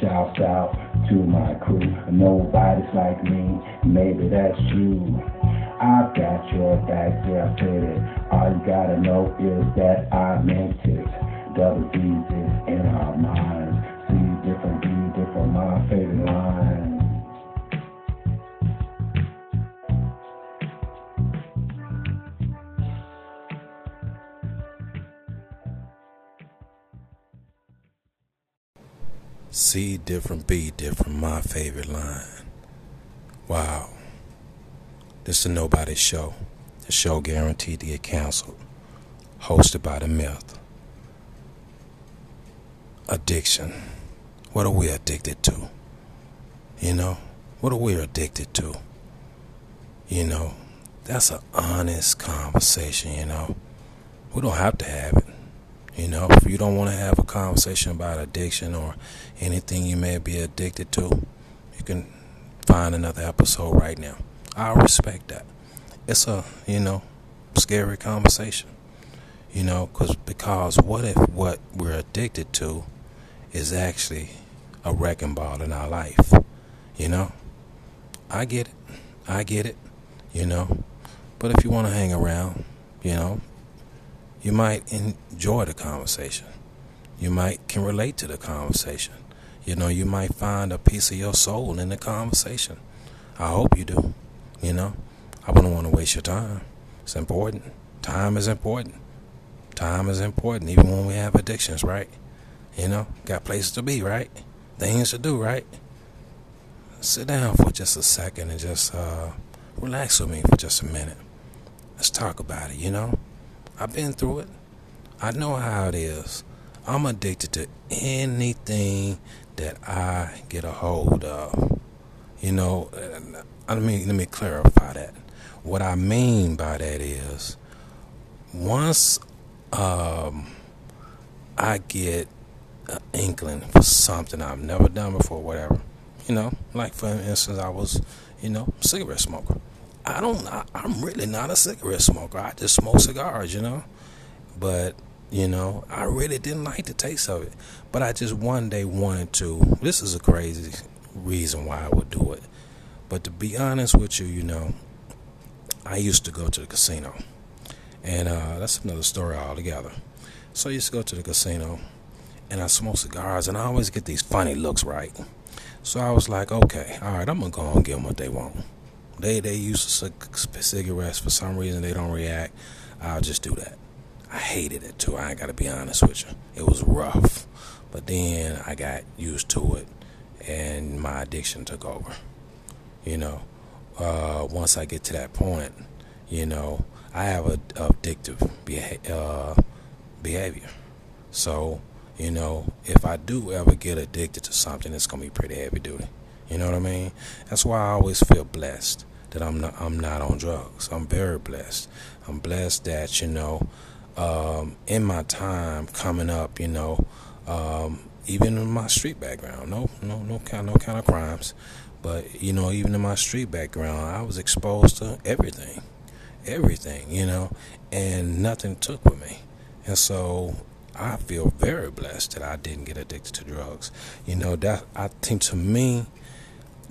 shouts out to my crew. Nobody's like me, maybe that's you. I've got your back, yeah, it. All you gotta know is that I meant it. Double D's is in our minds. See different, be different. My favorite line. Wow. This is a Nobody Show. The show guaranteed to get canceled. Hosted by The Myth. Addiction. What are we addicted to? You know? What are we addicted to? You know? That's an honest conversation, you know? We don't have to have it. You know, if you don't want to have a conversation about addiction or anything you may be addicted to, you can find another episode right now. I respect that. It's a, you know, scary conversation. You know, cause, because what if what we're addicted to is actually a wrecking ball in our life? You know? I get it. I get it. You know? But if you want to hang around, you know, you might enjoy the conversation. You might can relate to the conversation. You know, you might find a piece of your soul in the conversation. I hope you do. You know, I wouldn't want to waste your time. It's important. Time is important. Time is important, even when we have addictions, right? You know, got places to be, right? Things to do, right? Sit down for just a second and just uh, relax with me for just a minute. Let's talk about it, you know? I've been through it. I know how it is. I'm addicted to anything that I get a hold of. You know, let me let me clarify that. What I mean by that is, once um, I get an inkling for something I've never done before, whatever, you know, like for instance, I was, you know, cigarette smoker. I don't. I, I'm really not a cigarette smoker. I just smoke cigars, you know. But you know, I really didn't like the taste of it. But I just one day wanted to. This is a crazy reason why I would do it. But to be honest with you, you know, I used to go to the casino, and uh, that's another story altogether. So I used to go to the casino, and I smoke cigars, and I always get these funny looks, right? So I was like, okay, all right, I'm gonna go and give them what they want. They they use cigarettes for some reason they don't react. I'll just do that. I hated it too. I got to be honest with you. It was rough, but then I got used to it, and my addiction took over. You know, uh, once I get to that point, you know, I have a addictive beha- uh, behavior. So, you know, if I do ever get addicted to something, it's gonna be pretty heavy duty. You know what I mean? That's why I always feel blessed that I'm not I'm not on drugs. I'm very blessed. I'm blessed that you know, um, in my time coming up, you know, um, even in my street background, no no no kind no kind of crimes, but you know, even in my street background, I was exposed to everything, everything, you know, and nothing took with me, and so I feel very blessed that I didn't get addicted to drugs. You know that I think to me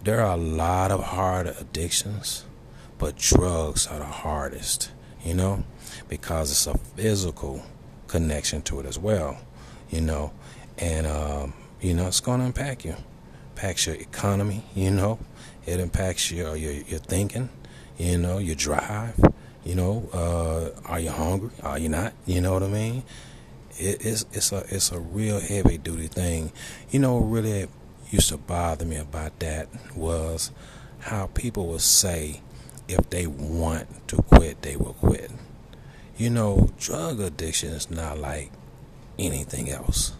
there are a lot of hard addictions, but drugs are the hardest, you know, because it's a physical connection to it as well, you know, and, um, you know, it's going to impact you. Impacts your economy, you know, it impacts your, your, your thinking, you know, your drive, you know, uh, are you hungry? Are you not? You know what I mean? It, it's, it's a, it's a real heavy duty thing. You know, really, used to bother me about that was how people would say if they want to quit, they will quit. You know, drug addiction is not like anything else.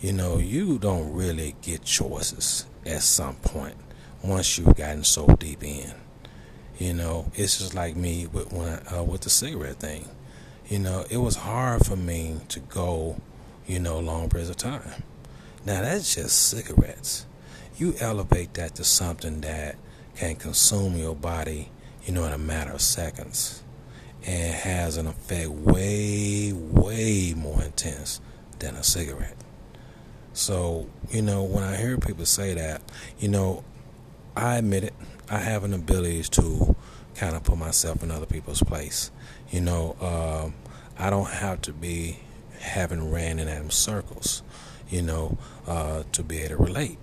You know, you don't really get choices at some point once you've gotten so deep in. You know, it's just like me with when I, uh, with the cigarette thing. You know, it was hard for me to go, you know, long periods of time. Now that's just cigarettes. You elevate that to something that can consume your body, you know, in a matter of seconds, and has an effect way, way more intense than a cigarette. So, you know, when I hear people say that, you know, I admit it. I have an ability to kind of put myself in other people's place. You know, um, I don't have to be having ran in them circles, you know, uh, to be able to relate.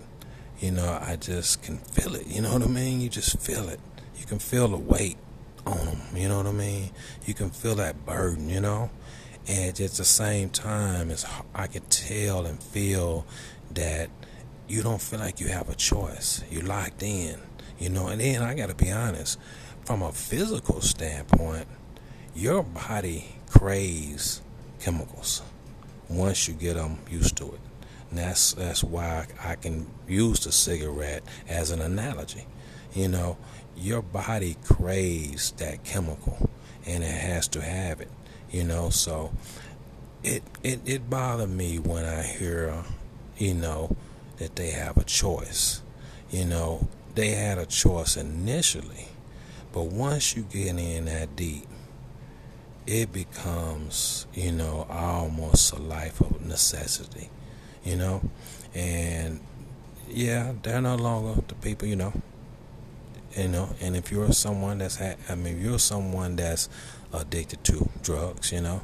You know, I just can feel it. You know what I mean? You just feel it. You can feel the weight on them. You know what I mean? You can feel that burden. You know, and at the same time, it's I can tell and feel that you don't feel like you have a choice. You're locked in. You know, and then I got to be honest, from a physical standpoint, your body craves chemicals once you get them used to it. And that's that's why I can use the cigarette as an analogy. You know, your body craves that chemical, and it has to have it. You know, so it it it bothered me when I hear, you know, that they have a choice. You know, they had a choice initially, but once you get in that deep, it becomes, you know, almost a life of necessity, you know, and yeah, they're no longer the people, you know, you know, and if you're someone that's, ha- I mean, you're someone that's addicted to drugs, you know,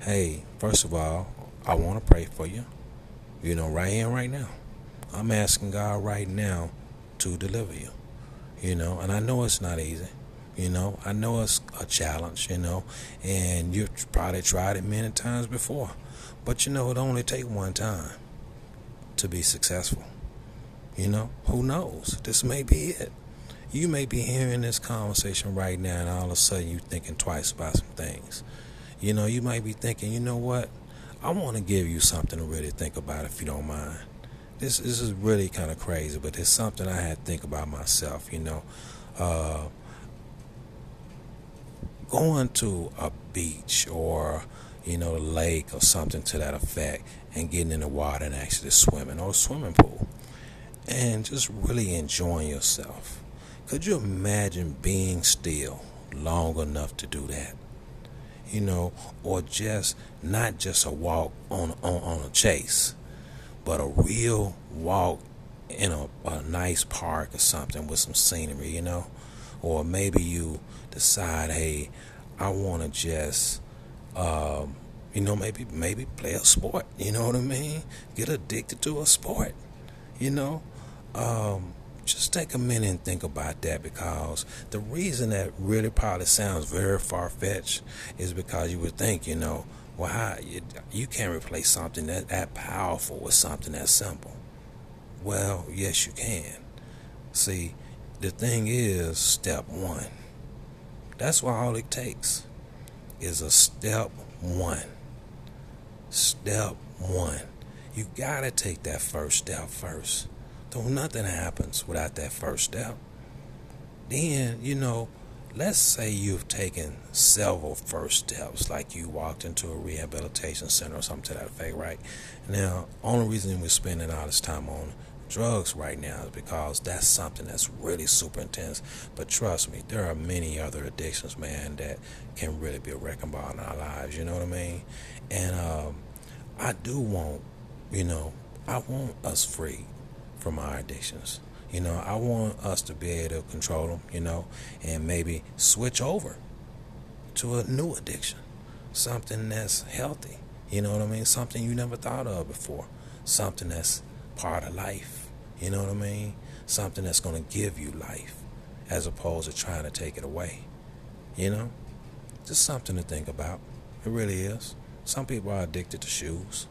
hey, first of all, I want to pray for you, you know, right here, right now. I'm asking God right now to deliver you, you know, and I know it's not easy. You know, I know it's a challenge, you know, and you've probably tried it many times before. But you know, it only takes one time to be successful. You know, who knows? This may be it. You may be hearing this conversation right now, and all of a sudden you're thinking twice about some things. You know, you might be thinking, you know what? I want to give you something to really think about if you don't mind. This, this is really kind of crazy, but it's something I had to think about myself, you know. Uh, going to a beach or you know, a lake or something to that effect, and getting in the water and actually swimming or swimming pool, and just really enjoying yourself. Could you imagine being still long enough to do that? You know, or just not just a walk on on, on a chase, but a real walk in a, a nice park or something with some scenery, you know, or maybe you decide, hey, I want to just, um, you know, maybe maybe play a sport. You know what I mean? Get addicted to a sport. You know, um, just take a minute and think about that because the reason that really probably sounds very far fetched is because you would think, you know, well, how, you, you can't replace something that, that powerful with something that simple. Well, yes, you can. See, the thing is, step one that's why all it takes is a step one. Step one. You gotta take that first step first. Though nothing happens without that first step. Then, you know, let's say you've taken several first steps, like you walked into a rehabilitation center or something to that effect, right? Now, only reason we're spending all this time on drugs right now is because that's something that's really super intense. But trust me, there are many other addictions, man, that can really be a wrecking ball in our lives. You know what I mean? And um, I do want, you know, I want us free from our addictions. You know, I want us to be able to control them, you know, and maybe switch over to a new addiction, something that's healthy. You know what I mean? Something you never thought of before, something that's part of life. You know what I mean? Something that's going to give you life as opposed to trying to take it away. You know? Just something to think about. It really is. Some people are addicted to shoes.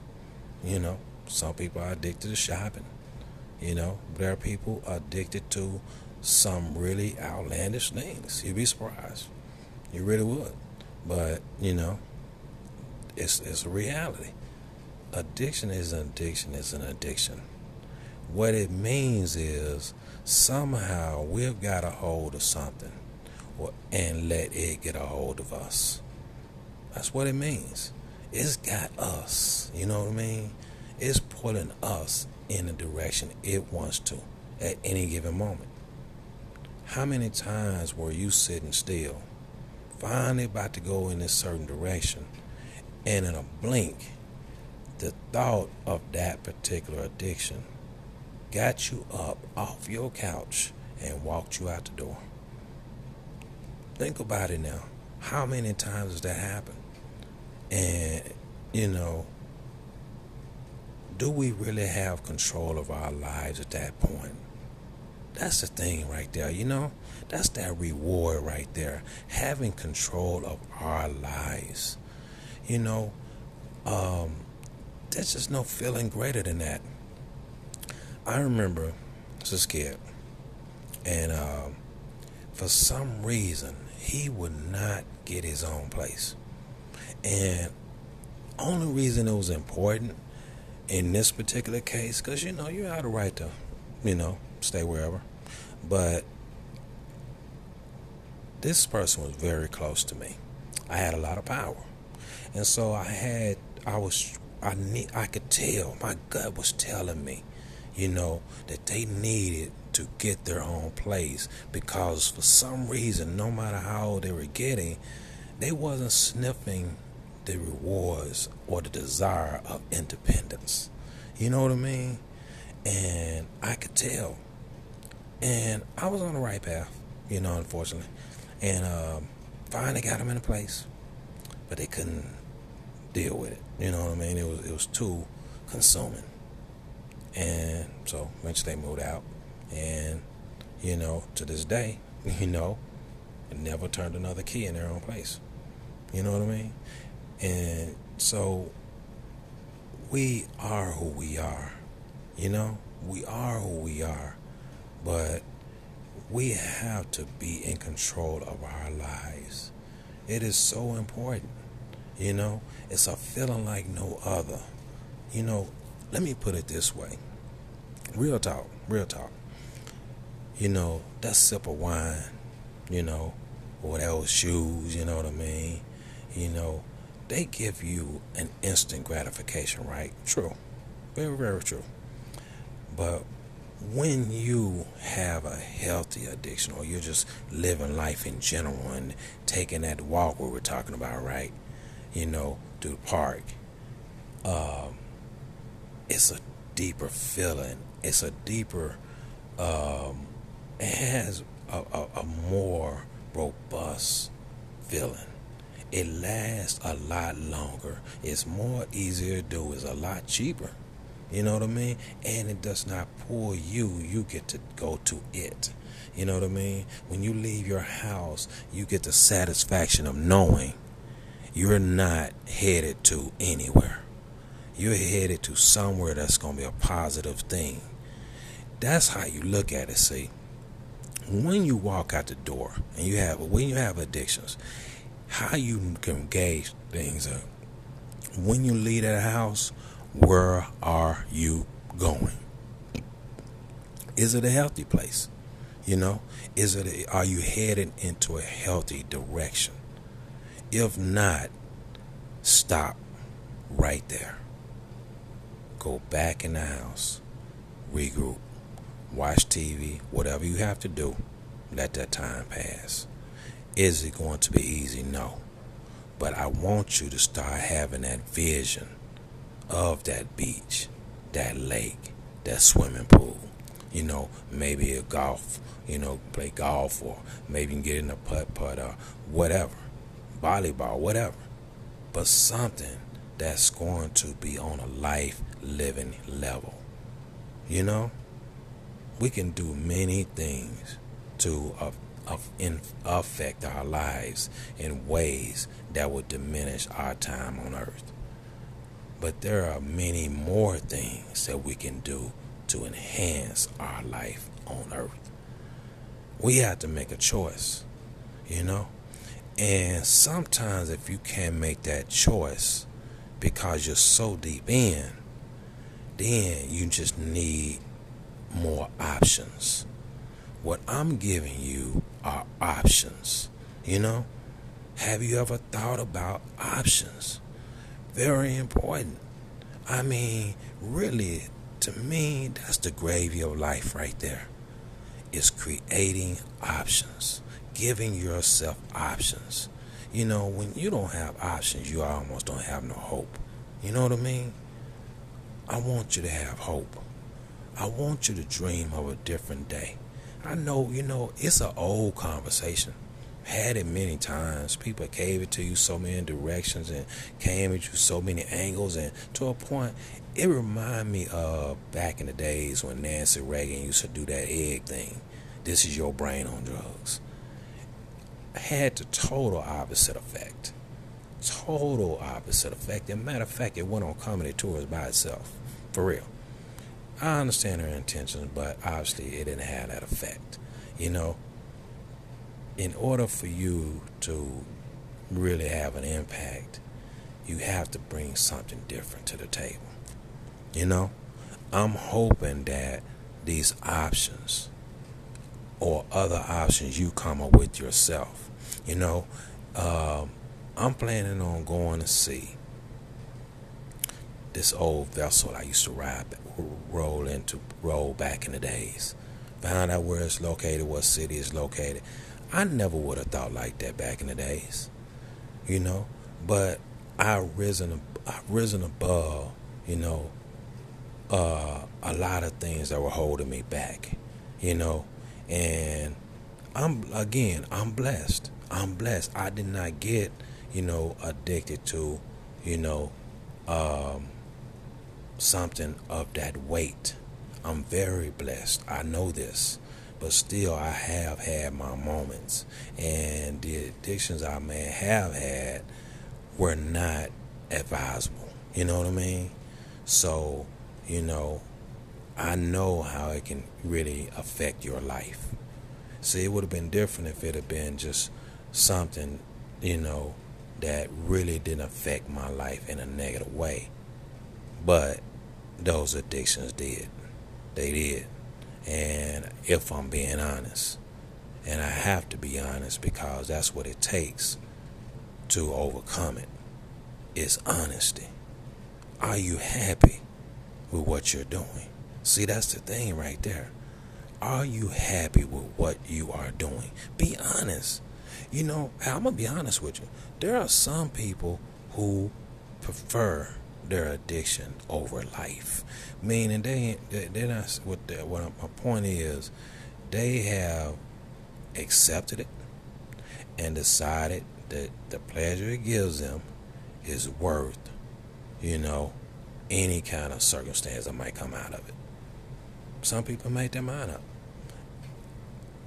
You know? Some people are addicted to shopping. You know? There are people addicted to some really outlandish things. You'd be surprised. You really would. But, you know, it's, it's a reality. Addiction is an addiction is an addiction. What it means is somehow we've got a hold of something and let it get a hold of us. That's what it means. It's got us. You know what I mean? It's pulling us in the direction it wants to at any given moment. How many times were you sitting still, finally about to go in a certain direction, and in a blink, the thought of that particular addiction got you up off your couch and walked you out the door. Think about it now. How many times has that happened? And, you know, do we really have control of our lives at that point? That's the thing right there, you know? That's that reward right there. Having control of our lives. You know, um, there's just no feeling greater than that. I remember as a kid, and um, for some reason, he would not get his own place. And only reason it was important in this particular case, because you know you have the right to, you know, stay wherever, but this person was very close to me. I had a lot of power, and so I had, I was, I need, I could tell. My gut was telling me, you know, that they needed to get their own place because for some reason, no matter how old they were getting, they wasn't sniffing the rewards or the desire of independence. You know what I mean? And I could tell. And I was on the right path, you know, unfortunately. And um, finally got them in a place, but they couldn't deal with it. You know what I mean? It was it was too consuming. And so eventually they moved out. And, you know, to this day, you know, never turned another key in their own place. You know what I mean? And so we are who we are. You know, we are who we are. But we have to be in control of our lives. It is so important. You know, it's a feeling like no other. You know, let me put it this way real talk, real talk. You know, that sip of wine, you know, or those shoes, you know what I mean? You know, they give you an instant gratification, right? True. Very, very true. But when you have a healthy addiction or you're just living life in general and taking that walk we were talking about, right? You know, to the park, um, it's a deeper feeling. It's a deeper, um, it has a, a, a more robust feeling. It lasts a lot longer. It's more easier to do. It's a lot cheaper. You know what I mean? And it does not pull you. You get to go to it. You know what I mean? When you leave your house, you get the satisfaction of knowing you're not headed to anywhere. You're headed to somewhere that's going to be a positive thing. That's how you look at it, see? When you walk out the door and you have when you have addictions, how you can gauge things up. When you leave that house, where are you going? Is it a healthy place? You know, is it a, are you heading into a healthy direction? If not, stop right there. Go back in the house, regroup, watch TV, whatever you have to do. Let that time pass. Is it going to be easy? No. But I want you to start having that vision of that beach, that lake, that swimming pool. You know, maybe a golf, you know, play golf or maybe you can get in a putt putt or whatever, volleyball, whatever. But something that's going to be on a life living level. You know, we can do many things to of in, affect our lives in ways that would diminish our time on earth. But there are many more things that we can do to enhance our life on earth. We have to make a choice, you know? And sometimes, if you can't make that choice because you're so deep in, then you just need more options. What I'm giving you are options. You know? Have you ever thought about options? Very important. I mean, really, to me, that's the gravy of life right there. It's creating options, giving yourself options. You know, when you don't have options, you almost don't have no hope. You know what I mean? I want you to have hope. I want you to dream of a different day. I know, you know, it's an old conversation. Had it many times. People gave it to you so many directions and came at you so many angles, and to a point, it reminded me of back in the days when Nancy Reagan used to do that egg thing. This is your brain on drugs. Had the total opposite effect. Total opposite effect. As a matter of fact, it went on comedy tours by itself. For real. I understand her intentions, but obviously it didn't have that effect. You know, in order for you to really have an impact, you have to bring something different to the table. You know, I'm hoping that these options or other options you come up with yourself. You know, uh, I'm planning on going to see this old vessel I used to ride, roll into, roll back in the days. Found out where it's located, what city it's located. I never would have thought like that back in the days, you know. But I risen, I risen above, you know, uh, a lot of things that were holding me back, you know. And I'm again, I'm blessed. I'm blessed. I did not get, you know, addicted to, you know, um, something of that weight. I'm very blessed. I know this. But still, I have had my moments. And the addictions I may have had were not advisable. You know what I mean? So, you know, I know how it can really affect your life. See, it would have been different if it had been just something, you know, that really didn't affect my life in a negative way. But those addictions did. They did. And if I'm being honest, and I have to be honest because that's what it takes to overcome it, is honesty. Are you happy with what you're doing? See, that's the thing right there. Are you happy with what you are doing? Be honest. You know, I'm going to be honest with you. There are some people who prefer their addiction over life. Meaning they they're not what the, what my point is, they have accepted it and decided that the pleasure it gives them is worth, you know, any kind of circumstance that might come out of it. Some people make their mind up.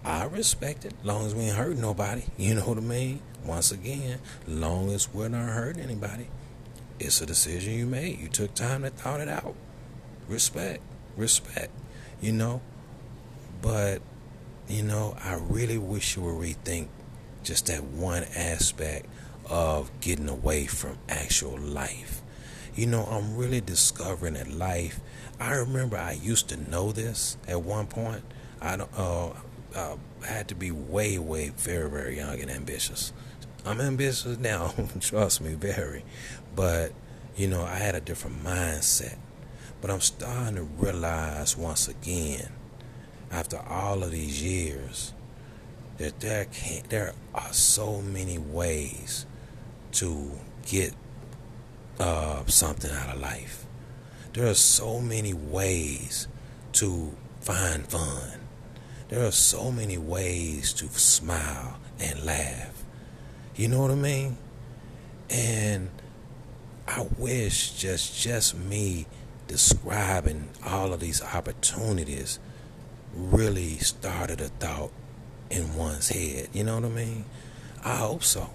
I respect it, long as we ain't hurt nobody. You know what I mean? Once again, long as we're not hurting anybody. It's a decision you made. You took time to thought it out. Respect. Respect. You know? But, you know, I really wish you would rethink just that one aspect of getting away from actual life. You know, I'm really discovering that life. I remember I used to know this at one point. I don't. Uh, uh, I had to be way, way, very, very young and ambitious. I'm ambitious now, trust me, very. But, you know, I had a different mindset. But I'm starting to realize once again, after all of these years, that there can there are so many ways to get uh, something out of life. There are so many ways to find fun. There are so many ways to smile and laugh. You know what I mean? And I wish just just me describing all of these opportunities really started a thought in one's head. You know what I mean? I hope so.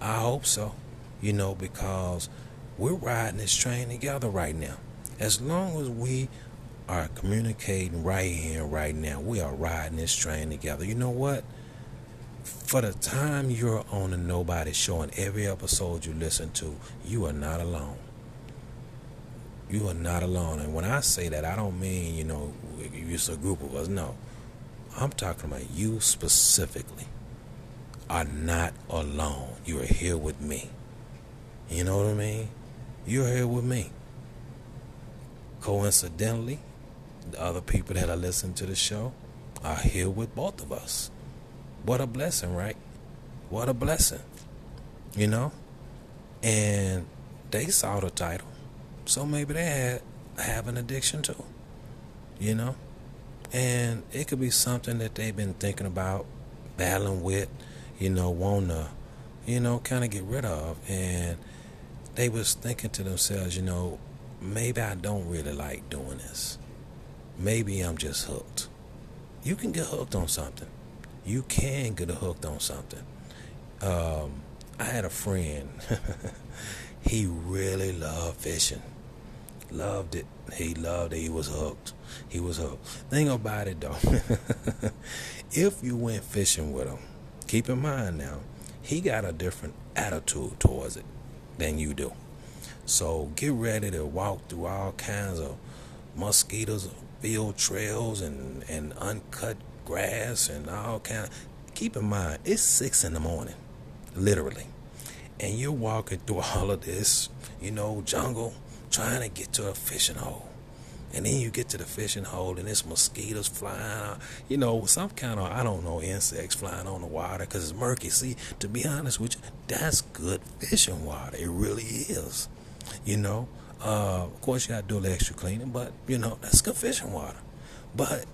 I hope so. You know, because we're riding this train together right now. As long as we are communicating right here, right now, we are riding this train together. You know what? For the time you're on the Nobody Show and every episode you listen to, you are not alone. You are not alone. And when I say that, I don't mean, you know, it's a group of us. No. I'm talking about you specifically are not alone. You are here with me. You know what I mean? You're here with me. Coincidentally, the other people that are listening to the show are here with both of us. What a blessing, right? What a blessing. You know? And they saw the title. So maybe they had have an addiction to. You know? And it could be something that they've been thinking about, battling with, you know, wanna, you know, kind of get rid of. And they was thinking to themselves, you know, maybe I don't really like doing this. Maybe I'm just hooked. You can get hooked on something. You can get hooked on something. Um, I had a friend. he really loved fishing. Loved it. He loved it. He was hooked. He was hooked. Thing about it though, if you went fishing with him, keep in mind now, he got a different attitude towards it than you do. So get ready to walk through all kinds of mosquitoes, field trails, and, and uncut grass and all kind. Of, keep in mind, it's six in the morning, literally, and you're walking through all of this, you know, jungle, trying to get to a fishing hole. And then you get to the fishing hole and there's mosquitoes flying you know, some kind of, I don't know, insects flying on the water because it's murky. See, to be honest with you, that's good fishing water. It really is. You know, uh, of course, you got to do a little extra cleaning, but, you know, that's good fishing water. But,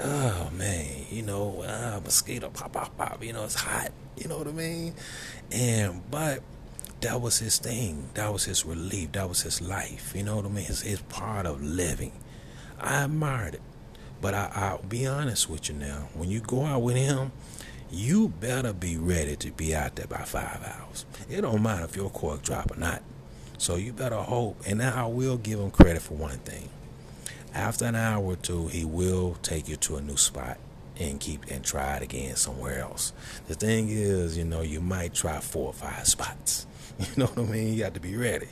oh, man, you know, uh, mosquito pop, pop, pop, you know, it's hot. You know what I mean? And, but, that was his thing. That was his relief. That was his life. You know what I mean? It's, part of living. I admired it. But I, I'll be honest with you now. When you go out with him, you better be ready to be out there by five hours. It don't matter if your cork drop or not. So you better hope. And now I will give him credit for one thing. After an hour or two, he will take you to a new spot and keep and try it again somewhere else. The thing is, you know, you might try four or five spots. You know what I mean? You got to be ready.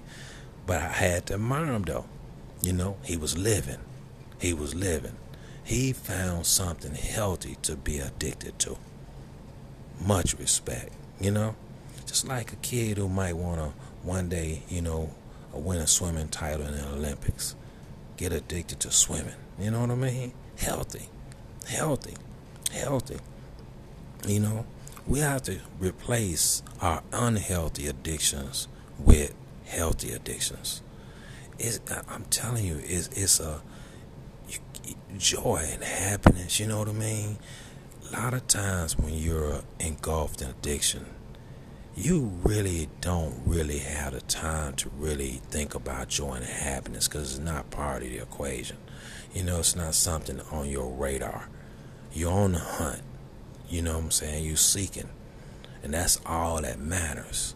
But I had to admire him though. You know, he was living. He was living. He found something healthy to be addicted to. Much respect, you know? Just like a kid who might want to one day, you know, win a swimming title in the Olympics. Get addicted to swimming. You know what I mean? Healthy. Healthy. Healthy. You know? We have to replace our unhealthy addictions with healthy addictions. It's, I'm telling you, it's, it's a joy and happiness. You know what I mean? A lot of times when you're engulfed in addiction, you really don't really have the time to really think about joy and happiness because it's not part of the equation. You know, it's not something on your radar. You're on the hunt. You know what I'm saying? You're seeking. And that's all that matters.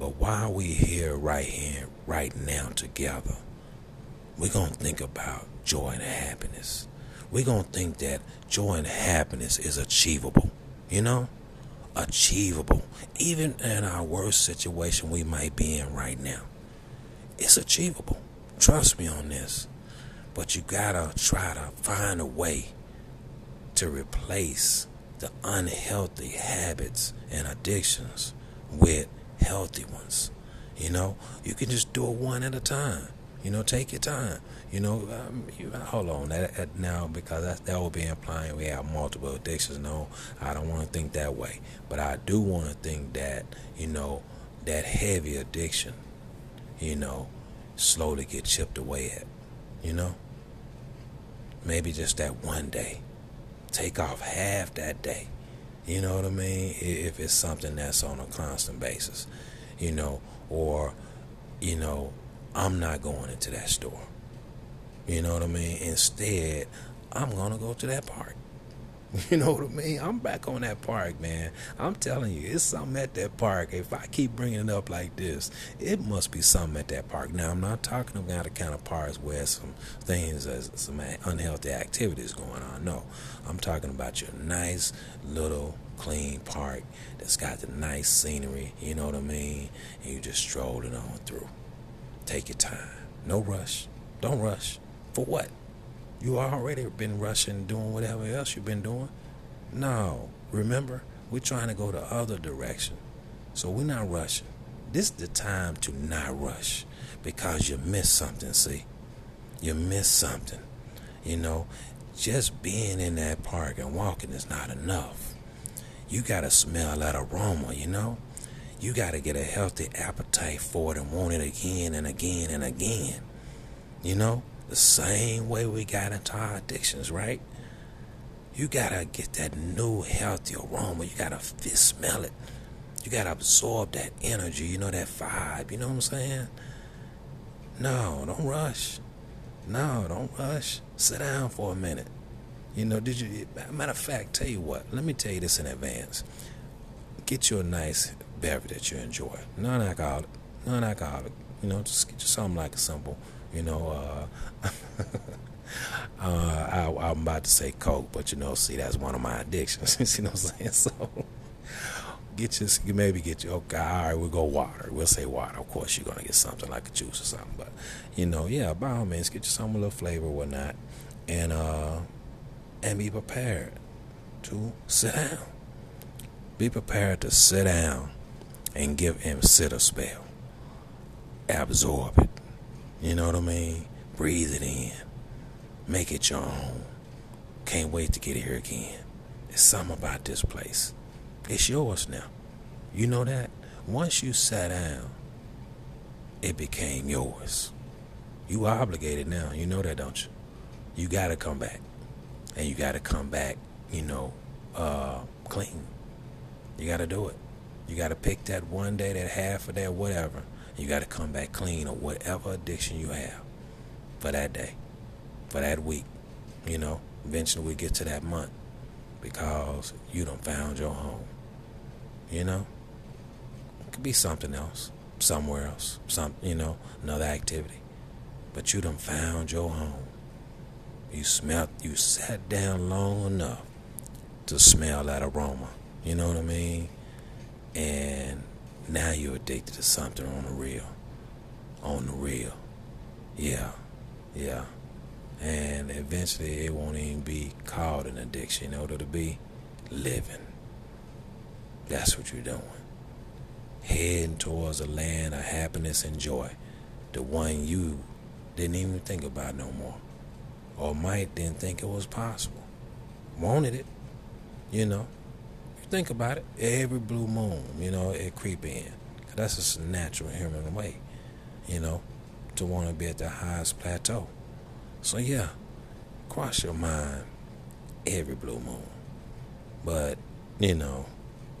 But while we here right here, right now together, we're going to think about joy and happiness. We're going to think that joy and happiness is achievable. You know? Achievable. Even in our worst situation we might be in right now. It's achievable. Trust me on this. But you got to try to find a way to replace the unhealthy habits and addictions with healthy ones. You know, you can just do it one at a time. You know, take your time. You know, um, you, hold on that, that now because that, that would be implying we have multiple addictions. No, I don't want to think that way, but I do want to think that you know that heavy addiction, you know, slowly get chipped away at. You know, maybe just that one day take off half that day. You know what I mean? If it's something that's on a constant basis, you know, or, you know, I'm not going into that store. You know what I mean? Instead, I'm going to go to that park. You know what I mean? I'm back on that park, man. I'm telling you, it's something at that park. If I keep bringing it up like this, it must be something at that park. Now, I'm not talking about the kind of parks where some things, uh, some unhealthy activities going on. No, I'm talking about your nice little clean park that's got the nice scenery. You know what I mean? And you just strolling on through. Take your time. No rush. Don't rush. For what? You already been rushing, doing whatever else you've been doing. No, remember, we're trying to go the other direction. So we're not rushing. This is the time to not rush because you miss something, see? You miss something. You know, just being in that park and walking is not enough. You got to smell that aroma, you know? You got to get a healthy appetite for it and want it again and again and again. You know, the same way we got into our addictions, right? You gotta get that new healthy aroma. You gotta smell it. You gotta absorb that energy. You know that vibe. You know what I'm saying? No, don't rush. No, don't rush. Sit down for a minute. You know, did you? Matter of fact, tell you what. Let me tell you this in advance. Get you a nice beverage that you enjoy. Non-alcoholic. Non-alcoholic. You know, just get you something like a simple. You know, uh, uh, I, am about to say Coke, but you know, see, that's one of my addictions. you know what I'm saying? So get you, maybe get you. Okay, all right, we'll go water. We'll say water. Of course, you're gonna get something like a juice or something, but you know, yeah, by all means, get you some little flavor or whatnot, and uh, and be prepared to sit down. Be prepared to sit down and give him sit a spell. Absorb it. You know what I mean? Breathe it in. Make it your own. Can't wait to get here again. There's something about this place. It's yours now. You know that? Once you sat down, it became yours. You are obligated now. You know that, don't you? You got to come back. And you got to come back, you know, uh, clean. You got to do it. You got to pick that one day, that half of that, whatever. You got to come back clean or whatever addiction you have for that day, for that week. You know, eventually we get to that month because you done found your home. You know, it could be something else, somewhere else, some you know, another activity. But you done found your home. You smelt, you sat down long enough to smell that aroma. You know what I mean? And now you're addicted to something on the real. On the real. Yeah. Yeah. And eventually it won't even be called an addiction. You know what it'll be? Living. That's what you're doing. Heading towards a land of happiness and joy. The one you didn't even think about no more. Or might didn't think it was possible. Wanted it. You know think about it, every blue moon, you know, it creep in. That's just a natural human way, you know, to want to be at the highest plateau. So yeah, cross your mind every blue moon. But, you know,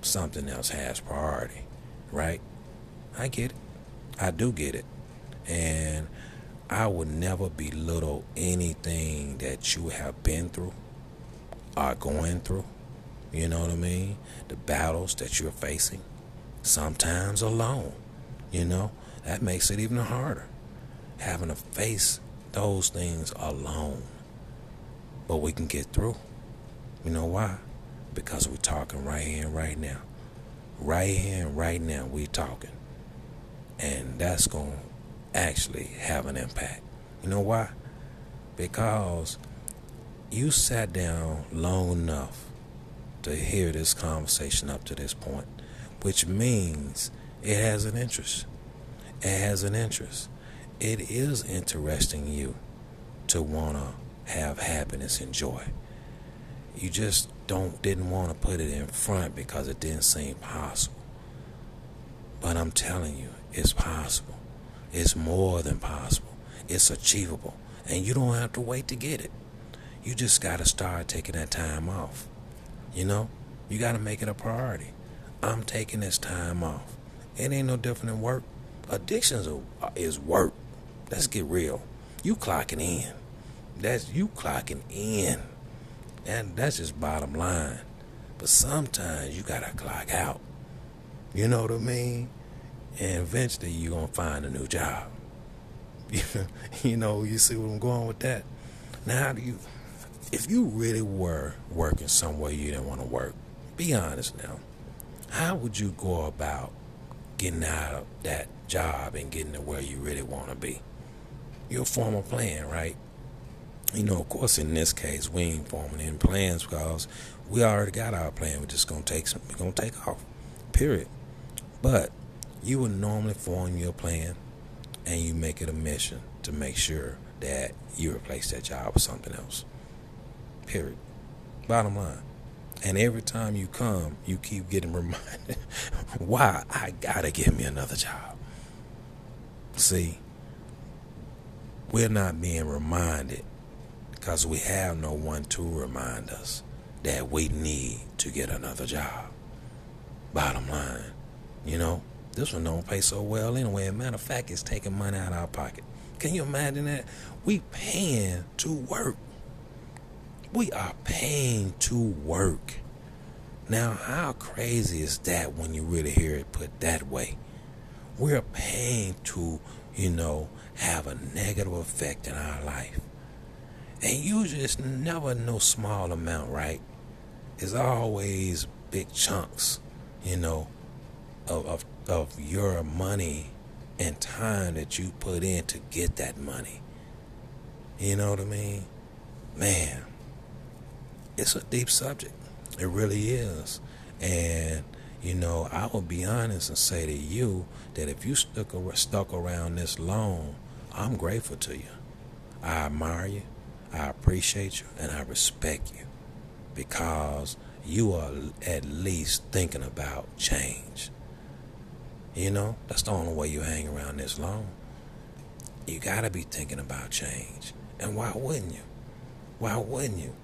something else has priority, right? I get it. I do get it. And I would never belittle anything that you have been through or going through you know what I mean? The battles that you're facing, sometimes alone. You know, that makes it even harder. Having to face those things alone. But we can get through. You know why? Because we're talking right here and right now. Right here and right now, we're talking. And that's going to actually have an impact. You know why? Because you sat down long enough to hear this conversation up to this point, which means it has an interest. It has an interest. It is interesting you to want to have happiness and joy. You just don't didn't want to put it in front because it didn't seem possible. But I'm telling you, it's possible. It's more than possible. It's achievable. And you don't have to wait to get it. You just got to start taking that time off. You know, you got to make it a priority. I'm taking this time off. It ain't no different than work. Addictions is work. Let's get real. You clocking in. That's you clocking in. And that's just bottom line. But sometimes you gotta clock out. You know what I mean? And eventually you're gonna find a new job. you know, you see where I'm going with that. Now how do you if you really were working somewhere you didn't want to work, be honest now. How would you go about getting out of that job and getting to where you really want to be? You'll form a plan, right? You know, of course, in this case, we ain't forming any plans because we already got our plan. We're just gonna take some. We're gonna take off. Period. But you would normally form your plan, and you make it a mission to make sure that you replace that job with something else. Period. Bottom line. And every time you come, you keep getting reminded why I gotta get me another job. See, we're not being reminded because we have no one to remind us that we need to get another job. Bottom line, you know, this one don't pay so well anyway. matter of fact, it's taking money out of our pocket. Can you imagine that? We paying to work. We are paying to work. Now, how crazy is that when you really hear it put that way? We're paying to, you know, have a negative effect in our life. And usually it's never no small amount, right? It's always big chunks, you know, of, of, of your money and time that you put in to get that money. You know what I mean? Man, it's a deep subject. It really is. And, you know, I will be honest and say to you that if you stuck, stuck around this long, I'm grateful to you. I admire you. I appreciate you. And I respect you. Because you are at least thinking about change. You know, that's the only way you hang around this long. You got to be thinking about change. And why wouldn't you? Why wouldn't you?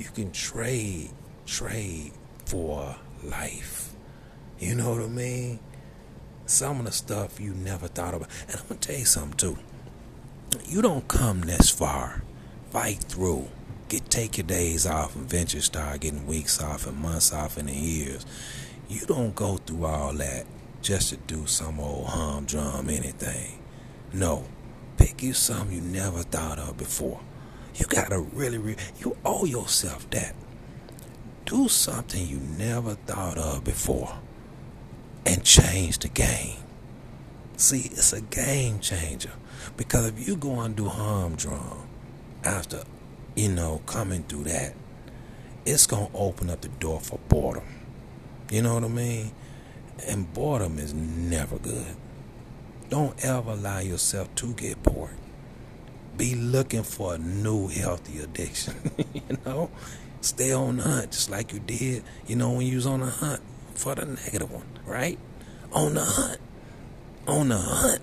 You can trade, trade for life. You know what I mean? Some of the stuff you never thought about. And I'm to tell you something, too. You don't come this far. Fight through. Get take your days off and venture start getting weeks off and months off and years. You don't go through all that just to do some old humdrum anything. No, pick you something you never thought of before. You gotta really, re- you owe yourself that. Do something you never thought of before and change the game. See, it's a game changer because if you go and do humdrum after, you know, coming through that, it's gonna open up the door for boredom. You know what I mean? And boredom is never good. Don't ever allow yourself to get bored. Be looking for a new healthy addiction. you know? Stay on the hunt just like you did, you know, when you was on the hunt for the negative one, right? On the hunt. On the hunt.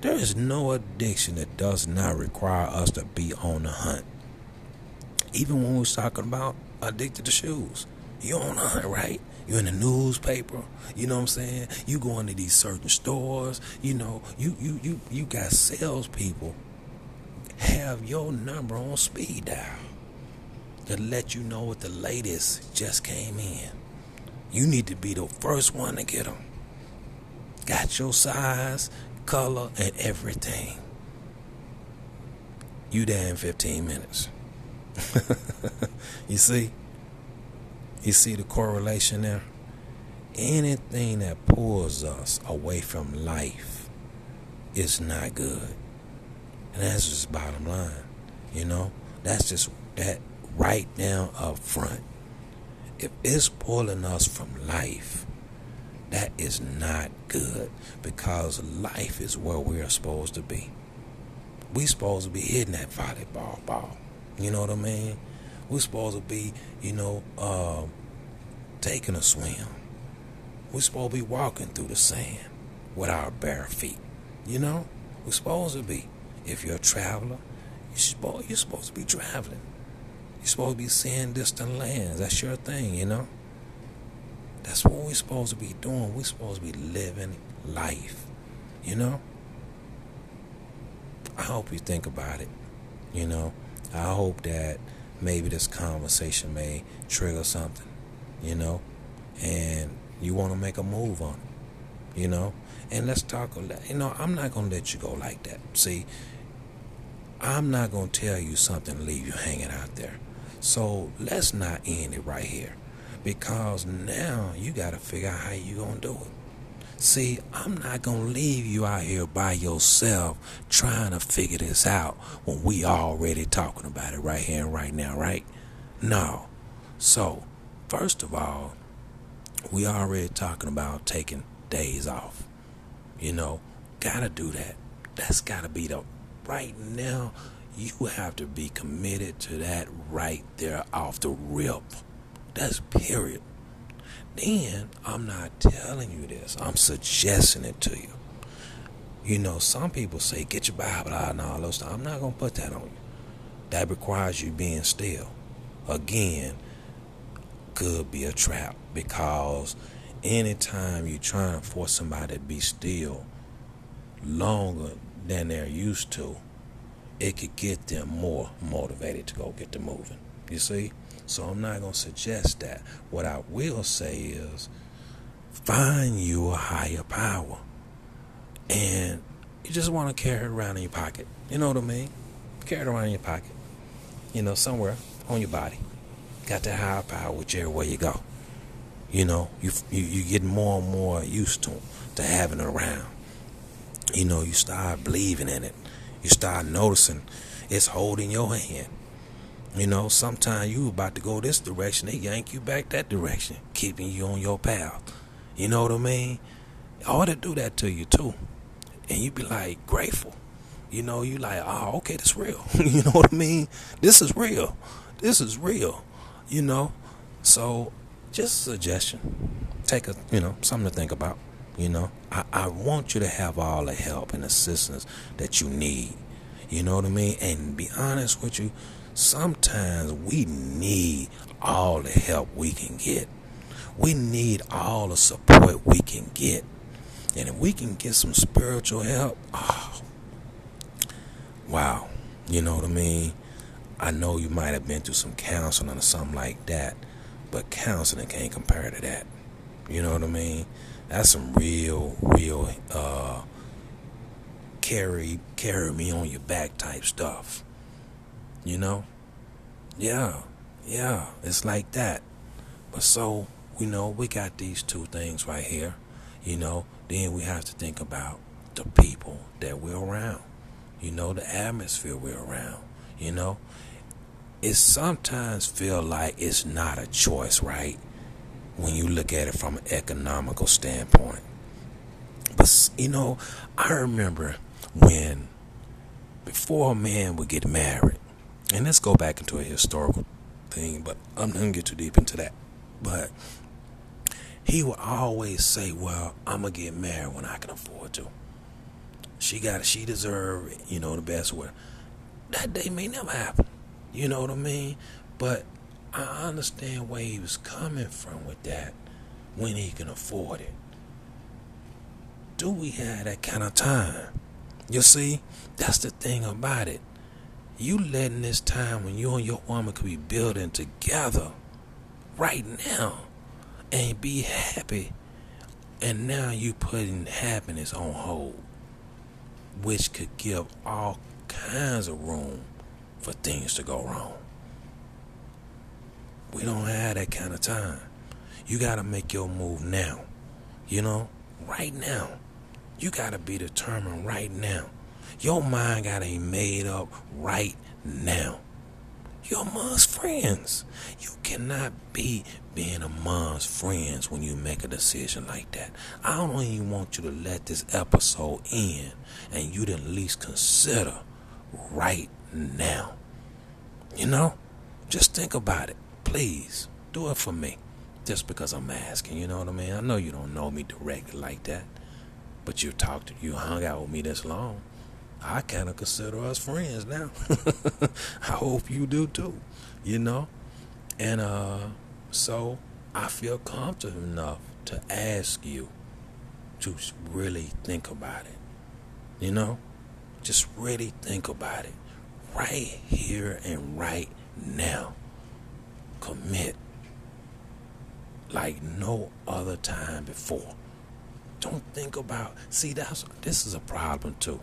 There is no addiction that does not require us to be on the hunt. Even when we was talking about addicted to shoes. You're on the hunt, right? You're in the newspaper. You know what I'm saying? You go into these certain stores. You know, you you you you got salespeople have your number on speed dial to let you know what the latest just came in. You need to be the first one to get them. Got your size, color, and everything. You there in 15 minutes. you see? You see the correlation there? Anything that pulls us away from life is not good. And that's just bottom line. You know? That's just that right now up front. If it's pulling us from life, that is not good because life is where we're supposed to be. We supposed to be hitting that volleyball ball. You know what I mean? We're supposed to be, you know, uh, taking a swim. We're supposed to be walking through the sand with our bare feet. You know, we're supposed to be. If you're a traveler, you're supposed, to be traveling. You're supposed to be seeing distant lands. That's your thing, you know. That's what we're supposed to be doing. We're supposed to be living life, you know. I hope you think about it, you know. I hope that maybe this conversation may trigger something, you know, and you want to make a move on it, you know. And let's talk. You know, I'm not gonna let you go like that. See, I'm not gonna tell you something and leave you hanging out there. So let's not end it right here, because now you got to figure out how you gonna do it. See, I'm not going to leave you out here by yourself trying to figure this out when we already talking about it right here and right now, right? No. So, first of all, we already talking about taking days off. You know, got to do that. That's got to be the right now. You have to be committed to that right there off the rip. That's period then I'm not telling you this. I'm suggesting it to you. You know, some people say, get your Bible out and all those stuff. I'm not going to put that on you. That requires you being still. Again, could be a trap because anytime you're trying to force somebody to be still longer than they're used to, it could get them more motivated to go get to moving. You see? So I'm not going to suggest that. What I will say is find you a higher power. And you just want to carry it around in your pocket. You know what I mean? Carry it around in your pocket. You know, somewhere on your body. Got that higher power whichever way you go. You know, you you you get more and more used to to having it around. You know, you start believing in it. You start noticing it's holding your hand. You know, sometimes you about to go this direction, they yank you back that direction, keeping you on your path. You know what I mean? Ought to do that to you too. And you be like grateful. You know, you like, oh, okay, that's real. you know what I mean? This is real. This is real. You know? So just a suggestion. Take a you know, something to think about. You know? I, I want you to have all the help and assistance that you need. You know what I mean? And be honest with you, sometimes we need all the help we can get. We need all the support we can get. And if we can get some spiritual help, oh, wow. You know what I mean? I know you might have been through some counseling or something like that, but counseling can't compare to that. You know what I mean? That's some real, real uh, carry carry me on your back type stuff. You know? Yeah, yeah, it's like that. But so, you know, we got these two things right here. You know, then we have to think about the people that we're around. You know, the atmosphere we're around. You know, it sometimes feel like it's not a choice, right? When you look at it from an economical standpoint. But you know, I remember when before a man would get married, and let's go back into a historical thing, but I'm not gonna get too deep into that. But he would always say, "Well, I'm gonna get married when I can afford to." She got. She deserve, you know, the best way. That day may never happen. You know what I mean? But I understand where he was coming from with that when he can afford it. Do we have that kind of time? You see, that's the thing about it. You letting this time when you and your woman could be building together right now and be happy. And now you putting happiness on hold, which could give all kinds of room for things to go wrong. We don't have that kind of time. You got to make your move now. You know, right now. You got to be determined right now. Your mind got to be made up right now. You're amongst friends. You cannot be being amongst friends when you make a decision like that. I don't even want you to let this episode end and you didn't least consider right now. You know? Just think about it. Please. Do it for me. Just because I'm asking, you know what I mean? I know you don't know me directly like that. But you talked you hung out with me this long. I kind of consider us friends now. I hope you do too, you know? And uh, so I feel comfortable enough to ask you to really think about it. You know? Just really think about it. Right here and right now. Commit like no other time before. Don't think about see that's this is a problem too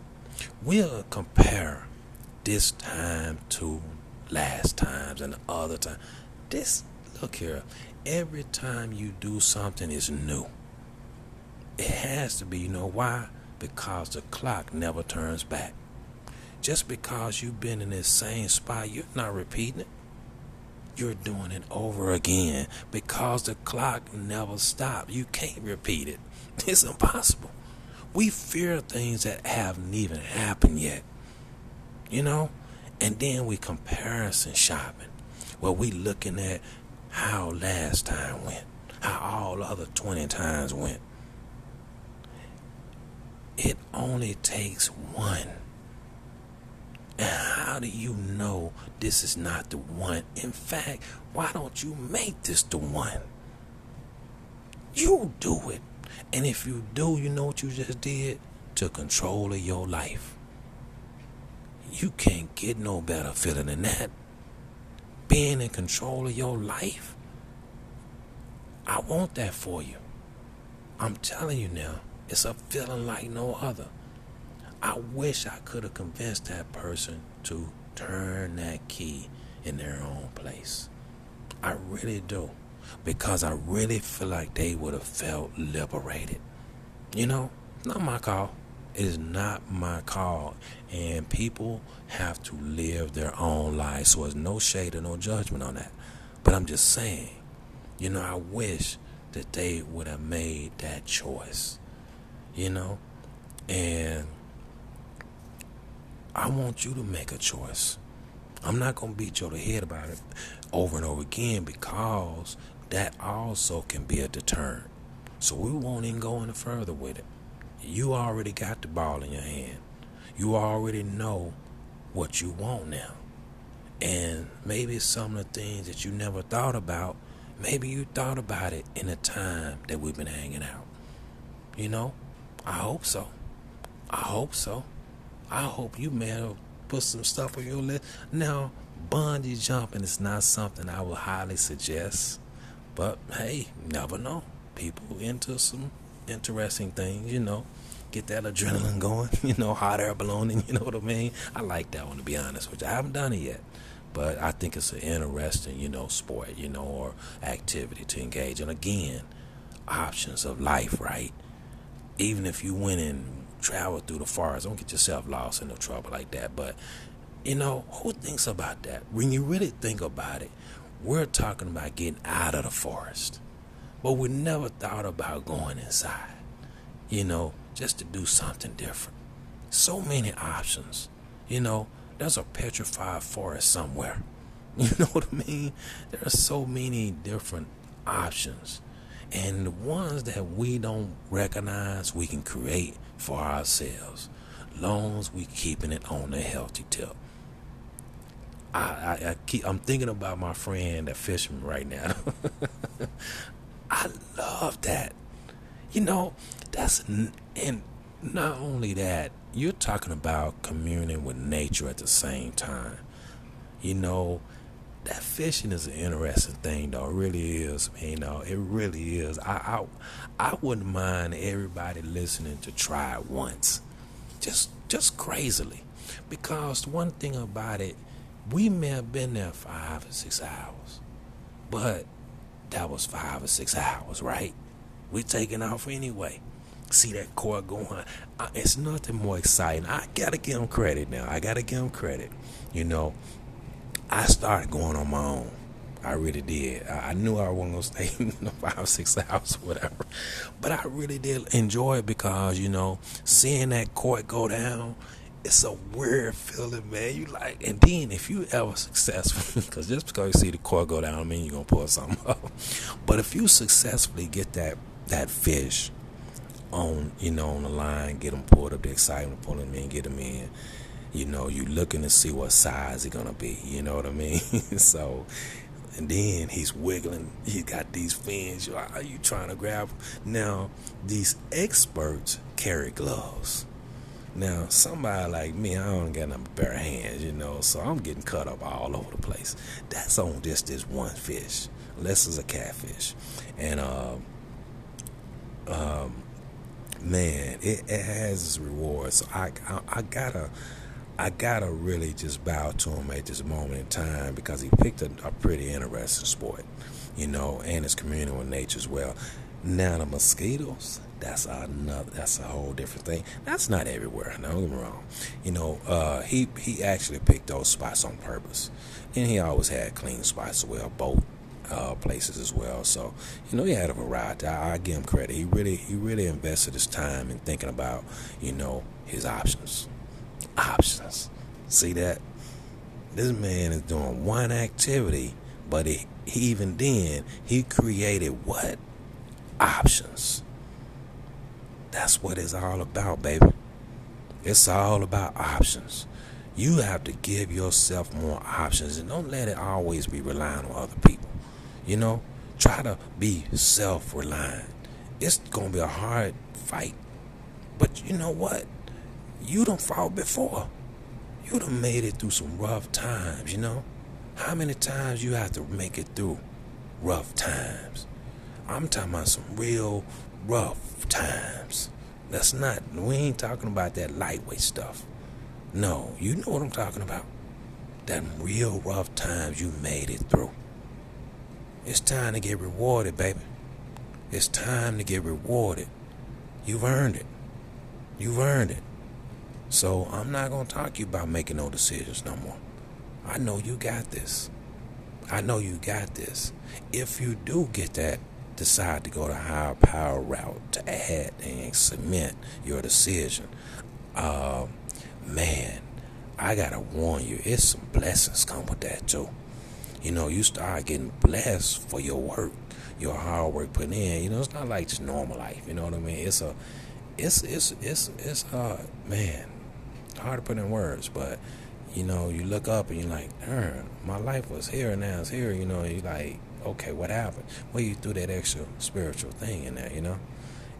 we'll compare this time to last times and other time. This, look here, every time you do something is new. It has to be, you know why? Because the clock never turns back. Just because you've been in this same spot, you're not repeating it. You're doing it over again because the clock never stops. You can't repeat it. It's impossible. We fear things that haven't even happened yet. You know? And then we comparison shopping. Where we looking at how last time went. How all the other 20 times went. It only takes one. How do you know this is not the one? In fact, why don't you make this the one? You do it. And if you do, you know what you just did? To control of your life. You can't get no better feeling than that. Being in control of your life. I want that for you. I'm telling you now, it's a feeling like no other. I wish I could have convinced that person to turn that key in their own place. I really do. Because I really feel like they would have felt liberated. You know, not my call. It is not my call. And people have to live their own lives. So there's no shade or no judgment on that. But I'm just saying, you know, I wish that they would have made that choice. You know? And I want you to make a choice. I'm not going to beat you over the head about it over and over again because that also can be a deterrent. So we won't even go any further with it. You already got the ball in your hand. You already know what you want now. And maybe some of the things that you never thought about, maybe you thought about it in the time that we've been hanging out. You know? I hope so. I hope so. I hope you may have put some stuff on your list. Now, bungee jumping is not something I would highly suggest. But hey, never know. People into some interesting things, you know. Get that adrenaline going, you know, hot air ballooning, you know what I mean? I like that one to be honest you. I haven't done it yet. But I think it's an interesting, you know, sport, you know, or activity to engage. And again, options of life, right? Even if you went and traveled through the forest, don't get yourself lost in no trouble like that. But, you know, who thinks about that? When you really think about it, we're talking about getting out of the forest. But we never thought about going inside, you know, just to do something different. So many options. You know, there's a petrified forest somewhere. You know what I mean? There are so many different options. And the ones that we don't recognize, we can create for ourselves. Long as we keeping it on the healthy tip. I, I, I keep I'm thinking about my friend that fisherman right now. I love that. You know, that's and not only that, you're talking about communing with nature at the same time. You know, that fishing is an interesting thing though. It really is. You know, it really is. I I, I wouldn't mind everybody listening to try it once. Just just crazily. Because one thing about it we may have been there five or six hours, but that was five or six hours, right? We're taking off anyway. See that core going. Uh, it's nothing more exciting. I gotta give them credit now. I gotta give them credit. You know, I started going on my own. I really did. I knew I wasn't gonna stay you know, five six hours whatever, but I really did enjoy it because you know, seeing that court go down it's a weird feeling, man. You like, and then if you ever successful, because just because you see the core go down, I mean you're gonna pull something up. But if you successfully get that that fish on, you know, on the line, get them pulled up, the excitement, pull them in, get them in. You know, you looking to see what size he's gonna be. You know what I mean? so, and then he's wiggling. He got these fins. You are you trying to grab? Now, these experts carry gloves now, somebody like me, I don't got no bare hands, you know, so I'm getting cut up all over the place. That's on just this one fish, unless it's a catfish. And, uh, um, man, it, it has its reward. So I, I, I gotta, I gotta really just bow to him at this moment in time because he picked a, a pretty interesting sport, you know, and it's community with nature as well. Now the mosquitoes, that's another that's a whole different thing. That's not everywhere. Get me wrong. You know, uh, he he actually picked those spots on purpose, and he always had clean spots as well, both uh, places as well. So you know, he had a variety. I, I give him credit. He really he really invested his time in thinking about you know his options. Options. See that? This man is doing one activity, but he, he even then he created what options That's what it's all about, baby. It's all about options. You have to give yourself more options and don't let it always be relying on other people. You know, try to be self reliant. It's going to be a hard fight. But you know what? You don't fought before. You done made it through some rough times, you know? How many times you have to make it through rough times? I'm talking about some real rough times. That's not, we ain't talking about that lightweight stuff. No, you know what I'm talking about. That real rough times you made it through. It's time to get rewarded, baby. It's time to get rewarded. You've earned it. You've earned it. So I'm not going to talk to you about making no decisions no more. I know you got this. I know you got this. If you do get that, decide to go the higher power route to add and cement your decision, uh, man, I gotta warn you, it's some blessings come with that too. You know, you start getting blessed for your work, your hard work put in. You know, it's not like just normal life. You know what I mean? It's a, it's it's it's it's uh man, hard to put in words, but you know, you look up and you're like, darn, my life was here and now it's here. You know, you're like, okay, what happened? Well, you threw that extra spiritual thing in there, you know,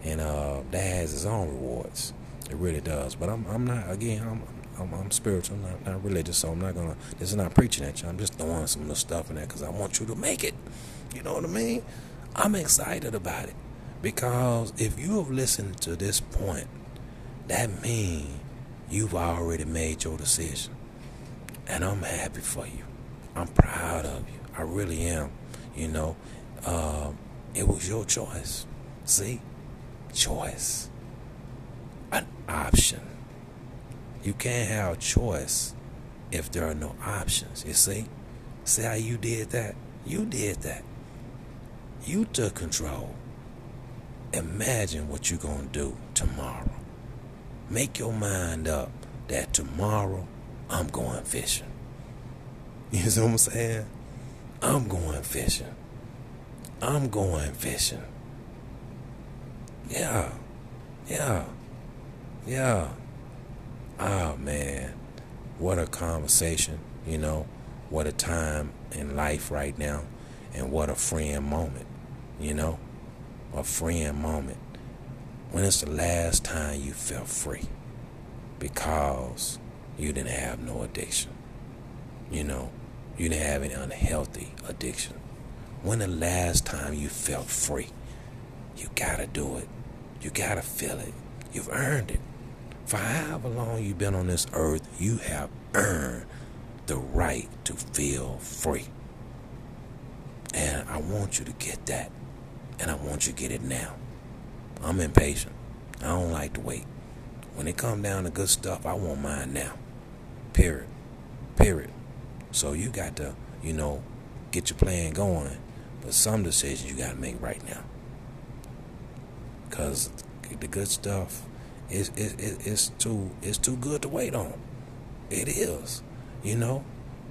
and uh, that has its own rewards. It really does. But I'm, I'm not. Again, I'm, I'm, I'm spiritual, not, not religious, so I'm not gonna. This is not preaching at you. I'm just throwing some the stuff in there because I want you to make it. You know what I mean? I'm excited about it because if you have listened to this point, that means you've already made your decision. And I'm happy for you. I'm proud of you. I really am. You know, uh, it was your choice. See? Choice. An option. You can't have choice if there are no options. You see? See how you did that? You did that. You took control. Imagine what you're going to do tomorrow. Make your mind up that tomorrow I'm going fishing. You know what I'm saying? I'm going fishing. I'm going fishing. Yeah. Yeah. Yeah. Oh man. What a conversation, you know. What a time in life right now. And what a freeing moment, you know. A freeing moment. When it's the last time you felt free? Because you didn't have no addiction. You know, you didn't have any unhealthy addiction. When the last time you felt free? You gotta do it. You gotta feel it. You've earned it. For however long you've been on this earth, you have earned the right to feel free. And I want you to get that. And I want you to get it now. I'm impatient. I don't like to wait. When it come down to good stuff, I want mine now. Period. Period. So you got to, you know, get your plan going. But some decisions you got to make right now. Because the good stuff is is is too it's too good to wait on. It is, you know.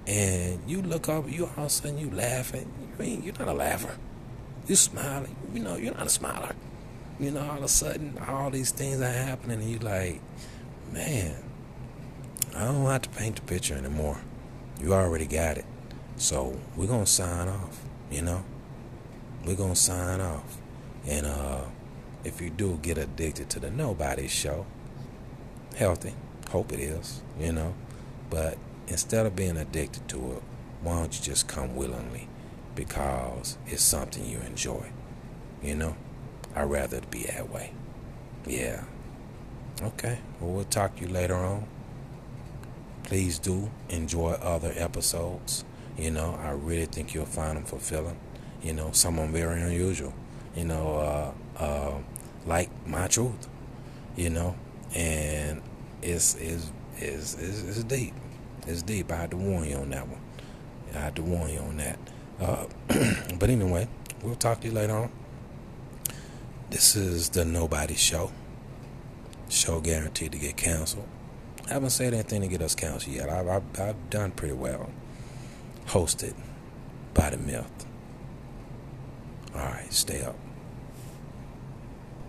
And you look up, you all of a sudden you laughing. You mean, you're not a laugher. You smiling. You know you're not a smiler. You know all of a sudden all these things are happening, and you like, man, I don't have to paint the picture anymore. You already got it. So we're gonna sign off, you know? We're gonna sign off. And uh if you do get addicted to the nobody show, healthy, hope it is, you know. But instead of being addicted to it, why don't you just come willingly? Because it's something you enjoy. You know? I'd rather it be that way. Yeah. Okay. Well we'll talk to you later on please do enjoy other episodes. You know, I really think you'll find them fulfilling. You know, some very unusual. You know, uh, uh, like my truth. You know, and it's is is is deep. It's deep. I had to warn you on that one. I had to warn you on that. Uh, but anyway, we'll talk to you later on. This is the Nobody Show. Show guaranteed to get canceled. I haven't said anything to get us canceled yet. I've, I've, I've done pretty well. Hosted by the myth. All right, stay up.